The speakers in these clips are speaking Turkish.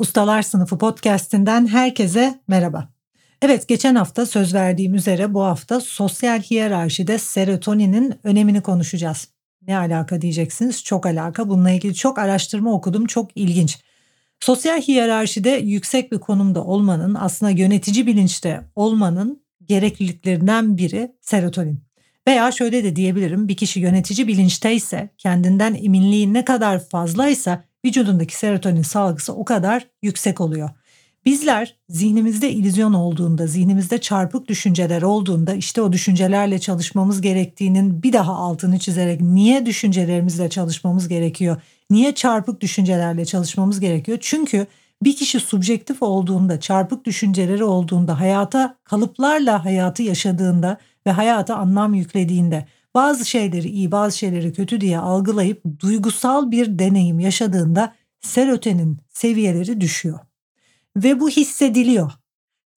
Ustalar Sınıfı podcast'inden herkese merhaba. Evet geçen hafta söz verdiğim üzere bu hafta sosyal hiyerarşide serotoninin önemini konuşacağız. Ne alaka diyeceksiniz? Çok alaka. Bununla ilgili çok araştırma okudum. Çok ilginç. Sosyal hiyerarşide yüksek bir konumda olmanın aslında yönetici bilinçte olmanın gerekliliklerinden biri serotonin. Veya şöyle de diyebilirim bir kişi yönetici bilinçteyse kendinden eminliği ne kadar fazlaysa vücudundaki serotonin salgısı o kadar yüksek oluyor. Bizler zihnimizde ilizyon olduğunda, zihnimizde çarpık düşünceler olduğunda işte o düşüncelerle çalışmamız gerektiğinin bir daha altını çizerek niye düşüncelerimizle çalışmamız gerekiyor? Niye çarpık düşüncelerle çalışmamız gerekiyor? Çünkü bir kişi subjektif olduğunda, çarpık düşünceleri olduğunda, hayata kalıplarla hayatı yaşadığında ve hayata anlam yüklediğinde bazı şeyleri iyi, bazı şeyleri kötü diye algılayıp duygusal bir deneyim yaşadığında serotonin seviyeleri düşüyor. Ve bu hissediliyor.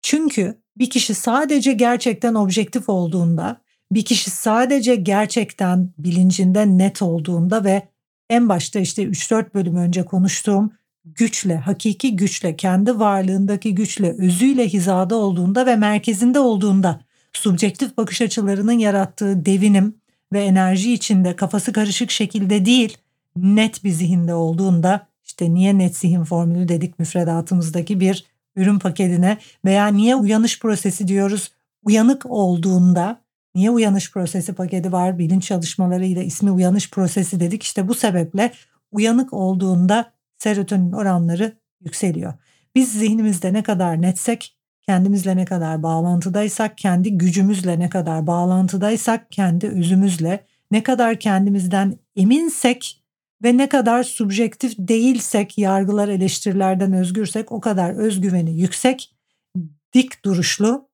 Çünkü bir kişi sadece gerçekten objektif olduğunda, bir kişi sadece gerçekten bilincinde net olduğunda ve en başta işte 3-4 bölüm önce konuştuğum güçle, hakiki güçle, kendi varlığındaki güçle, özüyle hizada olduğunda ve merkezinde olduğunda subjektif bakış açılarının yarattığı devinim ve enerji içinde kafası karışık şekilde değil, net bir zihinde olduğunda işte niye net zihin formülü dedik müfredatımızdaki bir ürün paketine veya niye uyanış prosesi diyoruz uyanık olduğunda niye uyanış prosesi paketi var bilinç çalışmalarıyla ismi uyanış prosesi dedik işte bu sebeple uyanık olduğunda serotonin oranları yükseliyor. Biz zihnimizde ne kadar netsek kendimizle ne kadar bağlantıdaysak, kendi gücümüzle ne kadar bağlantıdaysak, kendi özümüzle ne kadar kendimizden eminsek ve ne kadar subjektif değilsek, yargılar eleştirilerden özgürsek o kadar özgüveni yüksek, dik duruşlu,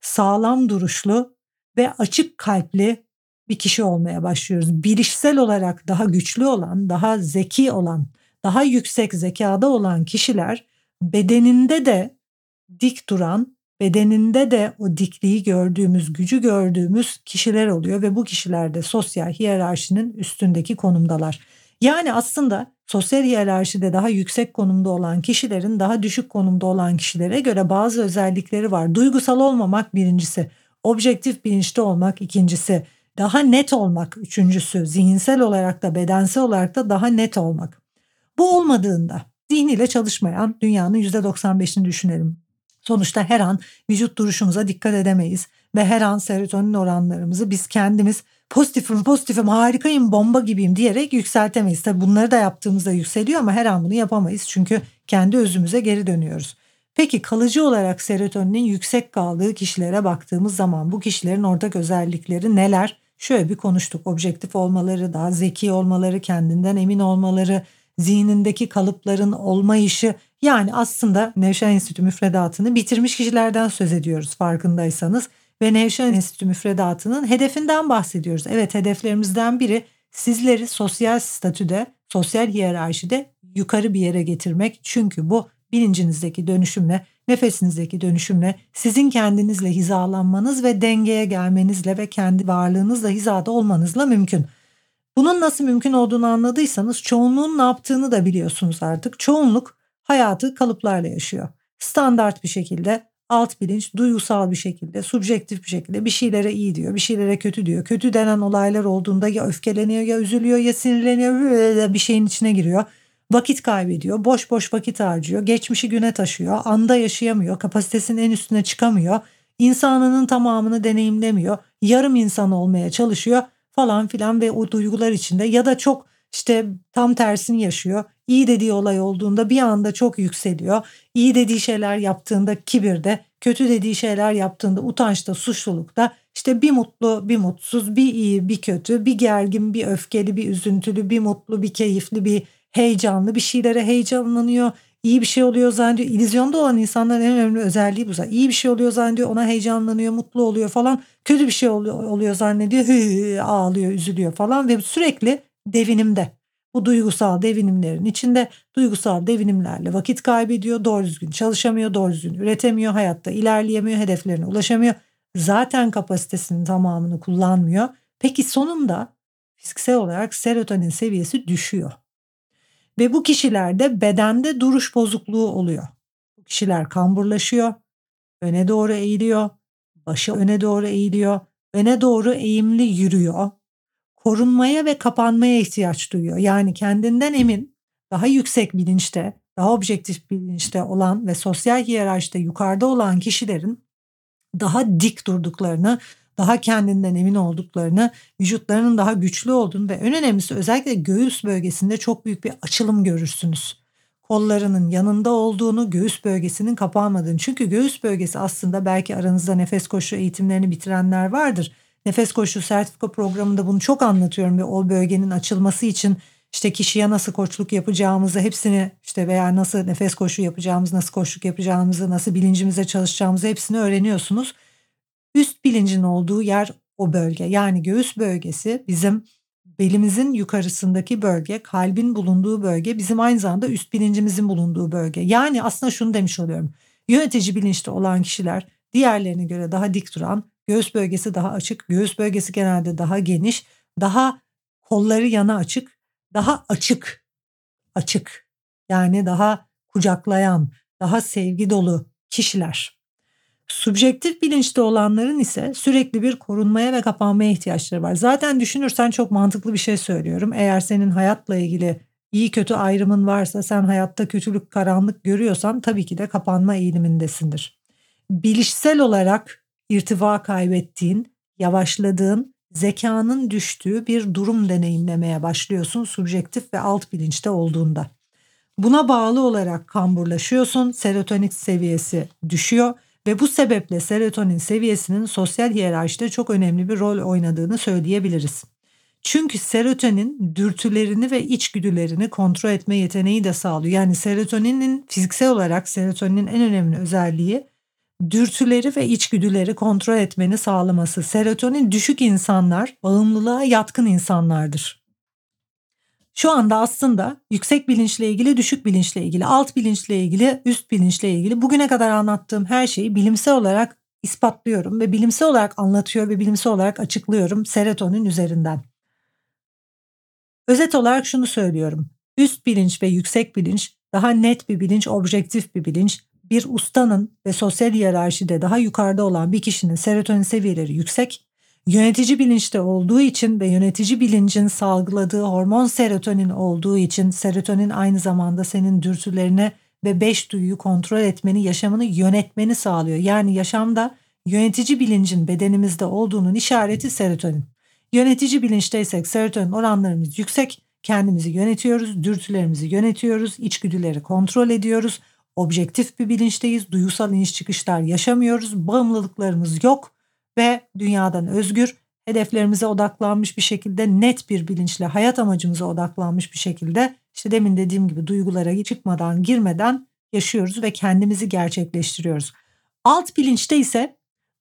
sağlam duruşlu ve açık kalpli bir kişi olmaya başlıyoruz. Bilişsel olarak daha güçlü olan, daha zeki olan, daha yüksek zekada olan kişiler bedeninde de dik duran, bedeninde de o dikliği gördüğümüz, gücü gördüğümüz kişiler oluyor ve bu kişiler de sosyal hiyerarşinin üstündeki konumdalar. Yani aslında sosyal hiyerarşide daha yüksek konumda olan kişilerin daha düşük konumda olan kişilere göre bazı özellikleri var. Duygusal olmamak birincisi, objektif bilinçli olmak ikincisi, daha net olmak üçüncüsü, zihinsel olarak da bedensel olarak da daha net olmak. Bu olmadığında zihniyle çalışmayan dünyanın %95'ini düşünelim. Sonuçta her an vücut duruşumuza dikkat edemeyiz ve her an serotonin oranlarımızı biz kendimiz pozitifim pozitifim harikayım bomba gibiyim diyerek yükseltemeyiz. Tabi bunları da yaptığımızda yükseliyor ama her an bunu yapamayız çünkü kendi özümüze geri dönüyoruz. Peki kalıcı olarak serotoninin yüksek kaldığı kişilere baktığımız zaman bu kişilerin ortak özellikleri neler? Şöyle bir konuştuk. Objektif olmaları, daha zeki olmaları, kendinden emin olmaları, zihnindeki kalıpların olmayışı yani aslında Nevşehir Enstitü müfredatını bitirmiş kişilerden söz ediyoruz farkındaysanız ve Nevşehir Enstitü müfredatının hedefinden bahsediyoruz. Evet hedeflerimizden biri sizleri sosyal statüde, sosyal hiyerarşide yukarı bir yere getirmek. Çünkü bu bilincinizdeki dönüşümle, nefesinizdeki dönüşümle, sizin kendinizle hizalanmanız ve dengeye gelmenizle ve kendi varlığınızla hizada olmanızla mümkün. Bunun nasıl mümkün olduğunu anladıysanız çoğunluğun ne yaptığını da biliyorsunuz artık. Çoğunluk hayatı kalıplarla yaşıyor. Standart bir şekilde alt bilinç duygusal bir şekilde, subjektif bir şekilde bir şeylere iyi diyor, bir şeylere kötü diyor. Kötü denen olaylar olduğunda ya öfkeleniyor ya üzülüyor ya sinirleniyor bir şeyin içine giriyor. Vakit kaybediyor, boş boş vakit harcıyor, geçmişi güne taşıyor, anda yaşayamıyor, kapasitesinin en üstüne çıkamıyor, insanının tamamını deneyimlemiyor, yarım insan olmaya çalışıyor falan filan ve o duygular içinde ya da çok işte tam tersini yaşıyor. İyi dediği olay olduğunda bir anda çok yükseliyor. İyi dediği şeyler yaptığında kibirde, kötü dediği şeyler yaptığında utançta, suçlulukta işte bir mutlu, bir mutsuz, bir iyi, bir kötü, bir gergin, bir öfkeli, bir üzüntülü, bir mutlu, bir keyifli, bir heyecanlı bir şeylere heyecanlanıyor. İyi bir şey oluyor zannediyor. İllüzyonda olan insanların en önemli özelliği bu zaten. İyi bir şey oluyor zannediyor, ona heyecanlanıyor, mutlu oluyor falan. Kötü bir şey oluyor, oluyor zannediyor, hı, ağlıyor, üzülüyor falan ve sürekli devinimde. Bu duygusal devinimlerin içinde duygusal devinimlerle vakit kaybediyor, doğru düzgün çalışamıyor, doğru düzgün üretemiyor, hayatta ilerleyemiyor, hedeflerine ulaşamıyor. Zaten kapasitesinin tamamını kullanmıyor. Peki sonunda fiziksel olarak serotonin seviyesi düşüyor. Ve bu kişilerde bedende duruş bozukluğu oluyor. Bu kişiler kamburlaşıyor, öne doğru eğiliyor, başı öne doğru eğiliyor, öne doğru eğimli yürüyor korunmaya ve kapanmaya ihtiyaç duyuyor. Yani kendinden emin, daha yüksek bilinçte, daha objektif bilinçte olan ve sosyal hiyerarşide yukarıda olan kişilerin daha dik durduklarını, daha kendinden emin olduklarını, vücutlarının daha güçlü olduğunu ve en önemlisi özellikle göğüs bölgesinde çok büyük bir açılım görürsünüz. Kollarının yanında olduğunu, göğüs bölgesinin kapanmadığını. Çünkü göğüs bölgesi aslında belki aranızda nefes koşu eğitimlerini bitirenler vardır Nefes koçluğu sertifika programında bunu çok anlatıyorum ve o bölgenin açılması için işte kişiye nasıl koçluk yapacağımızı hepsini işte veya nasıl nefes koşu yapacağımız, nasıl koçluk yapacağımızı, nasıl bilincimize çalışacağımızı hepsini öğreniyorsunuz. Üst bilincin olduğu yer o bölge. Yani göğüs bölgesi bizim belimizin yukarısındaki bölge, kalbin bulunduğu bölge bizim aynı zamanda üst bilincimizin bulunduğu bölge. Yani aslında şunu demiş oluyorum. Yönetici bilinçte olan kişiler diğerlerine göre daha dik duran, Göğüs bölgesi daha açık. Göğüs bölgesi genelde daha geniş. Daha kolları yana açık. Daha açık. Açık. Yani daha kucaklayan, daha sevgi dolu kişiler. Subjektif bilinçte olanların ise sürekli bir korunmaya ve kapanmaya ihtiyaçları var. Zaten düşünürsen çok mantıklı bir şey söylüyorum. Eğer senin hayatla ilgili iyi kötü ayrımın varsa sen hayatta kötülük, karanlık görüyorsan tabii ki de kapanma eğilimindesindir. Bilişsel olarak irtifa kaybettiğin, yavaşladığın, zekanın düştüğü bir durum deneyimlemeye başlıyorsun subjektif ve alt bilinçte olduğunda. Buna bağlı olarak kamburlaşıyorsun, serotonin seviyesi düşüyor ve bu sebeple serotonin seviyesinin sosyal hiyerarşide çok önemli bir rol oynadığını söyleyebiliriz. Çünkü serotonin dürtülerini ve içgüdülerini kontrol etme yeteneği de sağlıyor. Yani serotoninin fiziksel olarak serotoninin en önemli özelliği dürtüleri ve içgüdüleri kontrol etmeni sağlaması. Serotonin düşük insanlar bağımlılığa yatkın insanlardır. Şu anda aslında yüksek bilinçle ilgili, düşük bilinçle ilgili, alt bilinçle ilgili, üst bilinçle ilgili bugüne kadar anlattığım her şeyi bilimsel olarak ispatlıyorum ve bilimsel olarak anlatıyor ve bilimsel olarak açıklıyorum serotonin üzerinden. Özet olarak şunu söylüyorum. Üst bilinç ve yüksek bilinç daha net bir bilinç, objektif bir bilinç, bir ustanın ve sosyal hiyerarşide daha yukarıda olan bir kişinin serotonin seviyeleri yüksek, yönetici bilinçte olduğu için ve yönetici bilincin salgıladığı hormon serotonin olduğu için serotonin aynı zamanda senin dürtülerine ve beş duyuyu kontrol etmeni, yaşamını yönetmeni sağlıyor. Yani yaşamda yönetici bilincin bedenimizde olduğunun işareti serotonin. Yönetici bilinçteysek serotonin oranlarımız yüksek, kendimizi yönetiyoruz, dürtülerimizi yönetiyoruz, içgüdüleri kontrol ediyoruz objektif bir bilinçteyiz. Duygusal iniş çıkışlar yaşamıyoruz. Bağımlılıklarımız yok ve dünyadan özgür, hedeflerimize odaklanmış bir şekilde net bir bilinçle hayat amacımıza odaklanmış bir şekilde işte demin dediğim gibi duygulara çıkmadan girmeden yaşıyoruz ve kendimizi gerçekleştiriyoruz. Alt bilinçte ise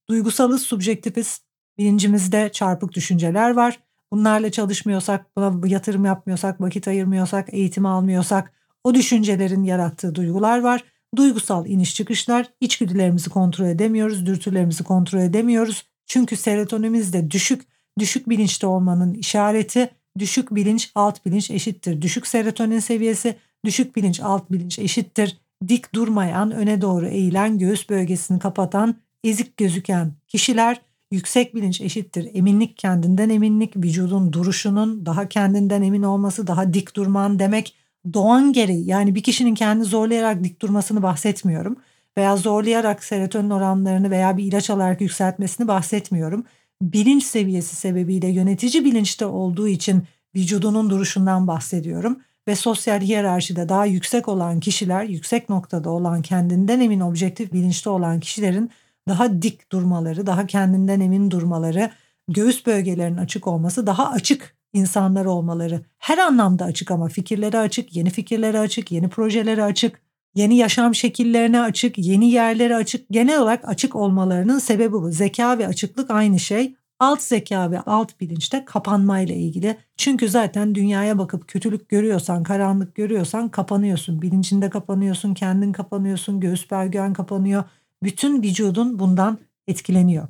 duygusalız, subjektifiz, bilincimizde çarpık düşünceler var. Bunlarla çalışmıyorsak, buna yatırım yapmıyorsak, vakit ayırmıyorsak, eğitim almıyorsak, o düşüncelerin yarattığı duygular var. Duygusal iniş çıkışlar, içgüdülerimizi kontrol edemiyoruz, dürtülerimizi kontrol edemiyoruz. Çünkü serotonimiz de düşük, düşük bilinçte olmanın işareti, düşük bilinç, alt bilinç eşittir. Düşük serotonin seviyesi, düşük bilinç, alt bilinç eşittir. Dik durmayan, öne doğru eğilen, göğüs bölgesini kapatan, ezik gözüken kişiler yüksek bilinç eşittir. Eminlik, kendinden eminlik, vücudun duruşunun daha kendinden emin olması, daha dik durman demek doğan gereği yani bir kişinin kendi zorlayarak dik durmasını bahsetmiyorum. Veya zorlayarak serotonin oranlarını veya bir ilaç alarak yükseltmesini bahsetmiyorum. Bilinç seviyesi sebebiyle yönetici bilinçte olduğu için vücudunun duruşundan bahsediyorum. Ve sosyal hiyerarşide daha yüksek olan kişiler, yüksek noktada olan kendinden emin objektif bilinçte olan kişilerin daha dik durmaları, daha kendinden emin durmaları, göğüs bölgelerinin açık olması, daha açık insanlar olmaları. Her anlamda açık ama fikirlere açık, yeni fikirlere açık, yeni projelere açık, yeni yaşam şekillerine açık, yeni yerlere açık, genel olarak açık olmalarının sebebi bu. Zeka ve açıklık aynı şey. Alt zeka ve alt bilinçte kapanmayla ilgili. Çünkü zaten dünyaya bakıp kötülük görüyorsan, karanlık görüyorsan kapanıyorsun. Bilincinde kapanıyorsun, kendin kapanıyorsun, göğüs belgen kapanıyor. Bütün vücudun bundan etkileniyor.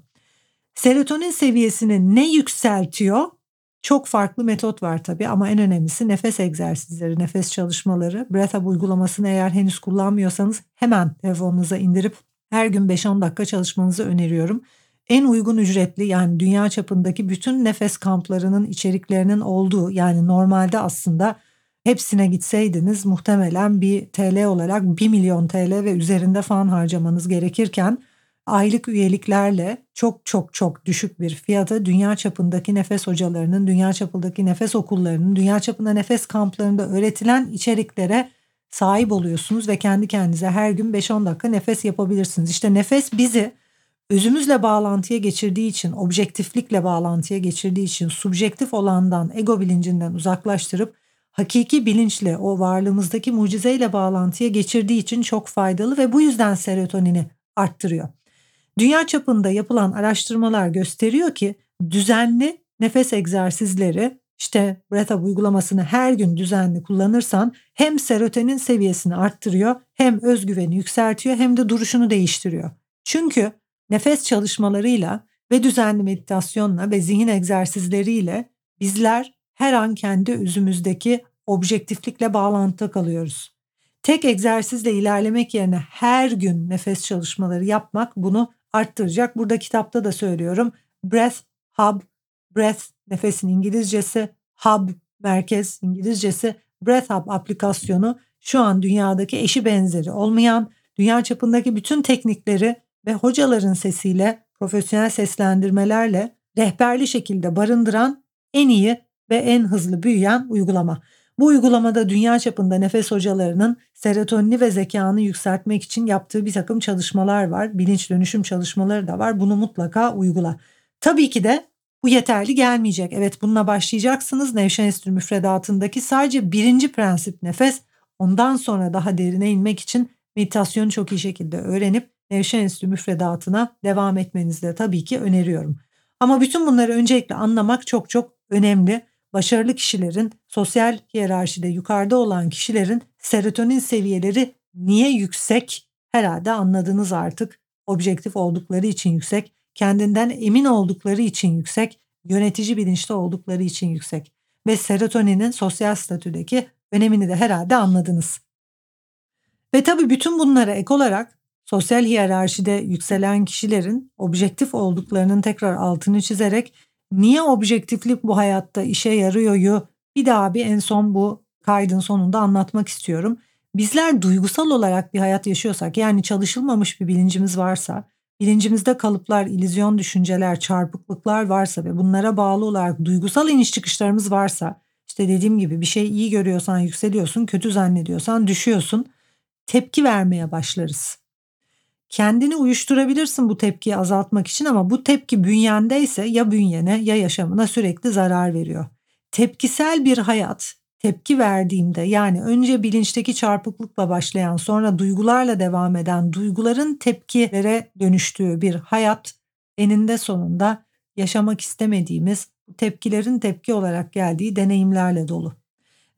Serotonin seviyesini ne yükseltiyor? Çok farklı metot var tabii ama en önemlisi nefes egzersizleri, nefes çalışmaları. Breath Up uygulamasını eğer henüz kullanmıyorsanız hemen telefonunuza indirip her gün 5-10 dakika çalışmanızı öneriyorum. En uygun ücretli yani dünya çapındaki bütün nefes kamplarının içeriklerinin olduğu yani normalde aslında hepsine gitseydiniz muhtemelen bir TL olarak 1 milyon TL ve üzerinde falan harcamanız gerekirken aylık üyeliklerle çok çok çok düşük bir fiyata dünya çapındaki nefes hocalarının, dünya çapındaki nefes okullarının, dünya çapında nefes kamplarında öğretilen içeriklere sahip oluyorsunuz ve kendi kendinize her gün 5-10 dakika nefes yapabilirsiniz. İşte nefes bizi özümüzle bağlantıya geçirdiği için, objektiflikle bağlantıya geçirdiği için, subjektif olandan, ego bilincinden uzaklaştırıp hakiki bilinçle, o varlığımızdaki mucizeyle bağlantıya geçirdiği için çok faydalı ve bu yüzden serotonini arttırıyor. Dünya çapında yapılan araştırmalar gösteriyor ki düzenli nefes egzersizleri işte Breath Up uygulamasını her gün düzenli kullanırsan hem serotonin seviyesini arttırıyor hem özgüveni yükseltiyor hem de duruşunu değiştiriyor. Çünkü nefes çalışmalarıyla ve düzenli meditasyonla ve zihin egzersizleriyle bizler her an kendi özümüzdeki objektiflikle bağlantıda kalıyoruz. Tek egzersizle ilerlemek yerine her gün nefes çalışmaları yapmak bunu arttıracak. Burada kitapta da söylüyorum. Breath Hub, Breath nefesin İngilizcesi, Hub merkez İngilizcesi, Breath Hub aplikasyonu şu an dünyadaki eşi benzeri olmayan, dünya çapındaki bütün teknikleri ve hocaların sesiyle, profesyonel seslendirmelerle rehberli şekilde barındıran en iyi ve en hızlı büyüyen uygulama. Bu uygulamada dünya çapında nefes hocalarının serotonini ve zekanı yükseltmek için yaptığı bir takım çalışmalar var. Bilinç dönüşüm çalışmaları da var. Bunu mutlaka uygula. Tabii ki de bu yeterli gelmeyecek. Evet bununla başlayacaksınız. Nevşen Enstitü müfredatındaki sadece birinci prensip nefes. Ondan sonra daha derine inmek için meditasyonu çok iyi şekilde öğrenip Nevşen Enstitü müfredatına devam etmenizi de tabii ki öneriyorum. Ama bütün bunları öncelikle anlamak çok çok önemli başarılı kişilerin sosyal hiyerarşide yukarıda olan kişilerin serotonin seviyeleri niye yüksek? Herhalde anladınız artık. Objektif oldukları için yüksek, kendinden emin oldukları için yüksek, yönetici bilinçli oldukları için yüksek ve serotoninin sosyal statüdeki önemini de herhalde anladınız. Ve tabii bütün bunlara ek olarak sosyal hiyerarşide yükselen kişilerin objektif olduklarının tekrar altını çizerek niye objektiflik bu hayatta işe yarıyoryu bir daha bir en son bu kaydın sonunda anlatmak istiyorum. Bizler duygusal olarak bir hayat yaşıyorsak yani çalışılmamış bir bilincimiz varsa, bilincimizde kalıplar, ilizyon düşünceler, çarpıklıklar varsa ve bunlara bağlı olarak duygusal iniş çıkışlarımız varsa, işte dediğim gibi bir şey iyi görüyorsan yükseliyorsun, kötü zannediyorsan düşüyorsun, tepki vermeye başlarız. Kendini uyuşturabilirsin bu tepkiyi azaltmak için ama bu tepki bünyendeyse ya bünyene ya yaşamına sürekli zarar veriyor. Tepkisel bir hayat tepki verdiğimde yani önce bilinçteki çarpıklıkla başlayan sonra duygularla devam eden duyguların tepkilere dönüştüğü bir hayat eninde sonunda yaşamak istemediğimiz tepkilerin tepki olarak geldiği deneyimlerle dolu.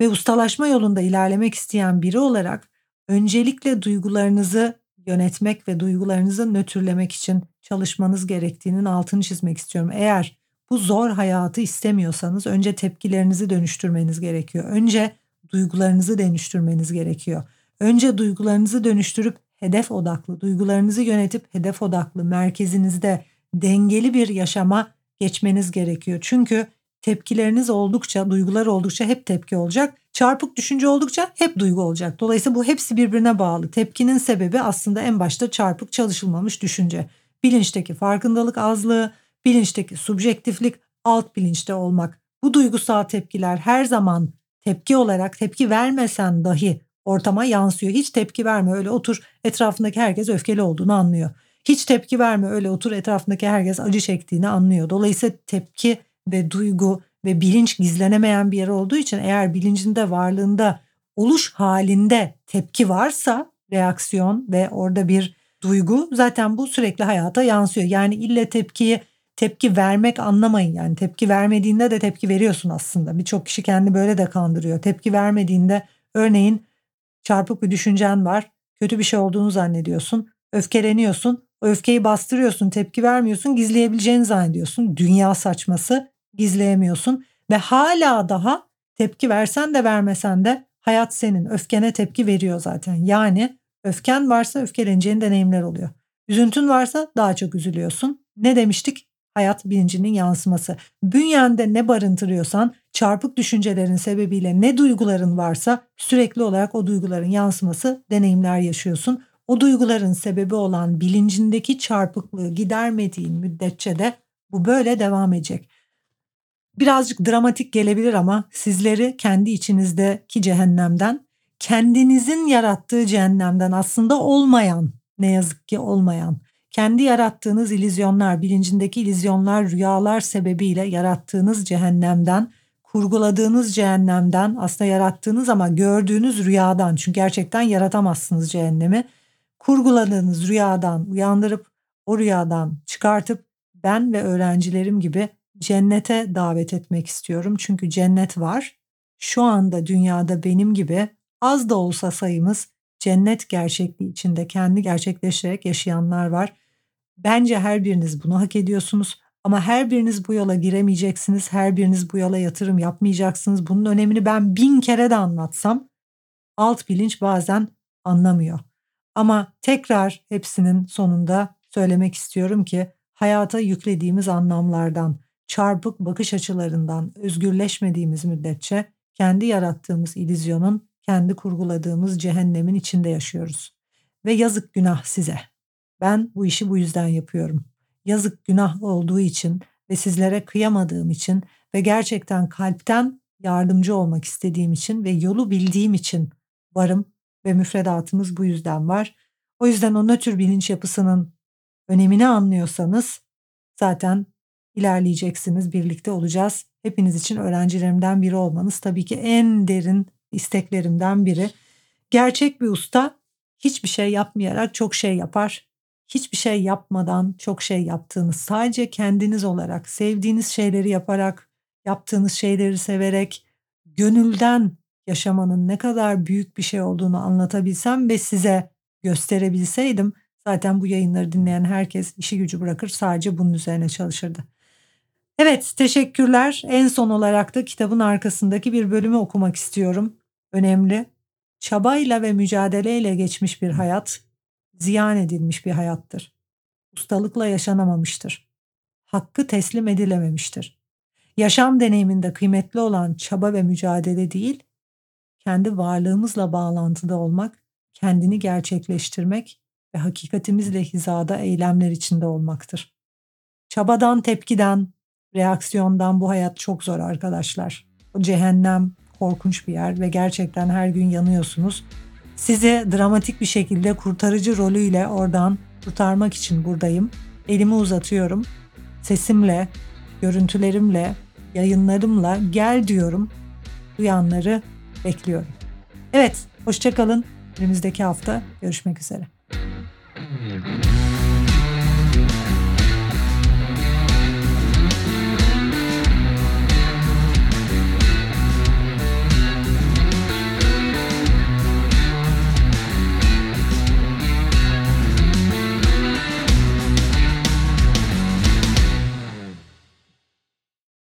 Ve ustalaşma yolunda ilerlemek isteyen biri olarak öncelikle duygularınızı yönetmek ve duygularınızı nötrlemek için çalışmanız gerektiğinin altını çizmek istiyorum. Eğer bu zor hayatı istemiyorsanız önce tepkilerinizi dönüştürmeniz gerekiyor. Önce duygularınızı dönüştürmeniz gerekiyor. Önce duygularınızı dönüştürüp hedef odaklı, duygularınızı yönetip hedef odaklı merkezinizde dengeli bir yaşama geçmeniz gerekiyor. Çünkü tepkileriniz oldukça, duygular oldukça hep tepki olacak. Çarpık düşünce oldukça hep duygu olacak. Dolayısıyla bu hepsi birbirine bağlı. Tepkinin sebebi aslında en başta çarpık çalışılmamış düşünce. Bilinçteki farkındalık azlığı, bilinçteki subjektiflik, alt bilinçte olmak. Bu duygusal tepkiler her zaman tepki olarak tepki vermesen dahi ortama yansıyor. Hiç tepki verme öyle otur etrafındaki herkes öfkeli olduğunu anlıyor. Hiç tepki verme öyle otur etrafındaki herkes acı çektiğini anlıyor. Dolayısıyla tepki ve duygu ve bilinç gizlenemeyen bir yer olduğu için eğer bilincinde varlığında oluş halinde tepki varsa reaksiyon ve orada bir duygu zaten bu sürekli hayata yansıyor. Yani ille tepkiyi tepki vermek anlamayın yani tepki vermediğinde de tepki veriyorsun aslında. Birçok kişi kendi böyle de kandırıyor. Tepki vermediğinde örneğin çarpık bir düşüncen var. Kötü bir şey olduğunu zannediyorsun. Öfkeleniyorsun. O öfkeyi bastırıyorsun, tepki vermiyorsun, gizleyebileceğini zannediyorsun. Dünya saçması, gizleyemiyorsun ve hala daha tepki versen de vermesen de hayat senin. Öfkene tepki veriyor zaten. Yani öfken varsa öfkeleneceğin deneyimler oluyor. Üzüntün varsa daha çok üzülüyorsun. Ne demiştik? Hayat bilincinin yansıması. Bünyende ne barındırıyorsan çarpık düşüncelerin sebebiyle ne duyguların varsa sürekli olarak o duyguların yansıması deneyimler yaşıyorsun. O duyguların sebebi olan bilincindeki çarpıklığı gidermediğin müddetçe de bu böyle devam edecek. Birazcık dramatik gelebilir ama sizleri kendi içinizdeki cehennemden, kendinizin yarattığı cehennemden aslında olmayan, ne yazık ki olmayan, kendi yarattığınız ilizyonlar, bilincindeki ilizyonlar, rüyalar sebebiyle yarattığınız cehennemden, kurguladığınız cehennemden, aslında yarattığınız ama gördüğünüz rüyadan, çünkü gerçekten yaratamazsınız cehennemi, kurguladığınız rüyadan uyandırıp o rüyadan çıkartıp ben ve öğrencilerim gibi cennete davet etmek istiyorum. Çünkü cennet var. Şu anda dünyada benim gibi az da olsa sayımız cennet gerçekliği içinde kendi gerçekleştirerek yaşayanlar var. Bence her biriniz bunu hak ediyorsunuz. Ama her biriniz bu yola giremeyeceksiniz. Her biriniz bu yola yatırım yapmayacaksınız. Bunun önemini ben bin kere de anlatsam alt bilinç bazen anlamıyor. Ama tekrar hepsinin sonunda söylemek istiyorum ki hayata yüklediğimiz anlamlardan, çarpık bakış açılarından özgürleşmediğimiz müddetçe kendi yarattığımız ilizyonun, kendi kurguladığımız cehennemin içinde yaşıyoruz. Ve yazık günah size. Ben bu işi bu yüzden yapıyorum. Yazık günah olduğu için ve sizlere kıyamadığım için ve gerçekten kalpten yardımcı olmak istediğim için ve yolu bildiğim için varım ve müfredatımız bu yüzden var. O yüzden o nötr bilinç yapısının önemini anlıyorsanız zaten ilerleyeceksiniz, birlikte olacağız. Hepiniz için öğrencilerimden biri olmanız tabii ki en derin isteklerimden biri. Gerçek bir usta hiçbir şey yapmayarak çok şey yapar. Hiçbir şey yapmadan çok şey yaptığınız, sadece kendiniz olarak, sevdiğiniz şeyleri yaparak, yaptığınız şeyleri severek, gönülden yaşamanın ne kadar büyük bir şey olduğunu anlatabilsem ve size gösterebilseydim zaten bu yayınları dinleyen herkes işi gücü bırakır sadece bunun üzerine çalışırdı. Evet teşekkürler. En son olarak da kitabın arkasındaki bir bölümü okumak istiyorum. Önemli. Çabayla ve mücadeleyle geçmiş bir hayat, ziyan edilmiş bir hayattır. Ustalıkla yaşanamamıştır. Hakkı teslim edilememiştir. Yaşam deneyiminde kıymetli olan çaba ve mücadele değil, kendi varlığımızla bağlantıda olmak, kendini gerçekleştirmek ve hakikatimizle hizada eylemler içinde olmaktır. Çabadan, tepkiden, reaksiyondan bu hayat çok zor arkadaşlar. O cehennem korkunç bir yer ve gerçekten her gün yanıyorsunuz. Sizi dramatik bir şekilde kurtarıcı rolüyle oradan kurtarmak için buradayım. Elimi uzatıyorum. Sesimle, görüntülerimle, yayınlarımla gel diyorum. Duyanları bekliyorum. Evet, hoşçakalın. Önümüzdeki hafta görüşmek üzere.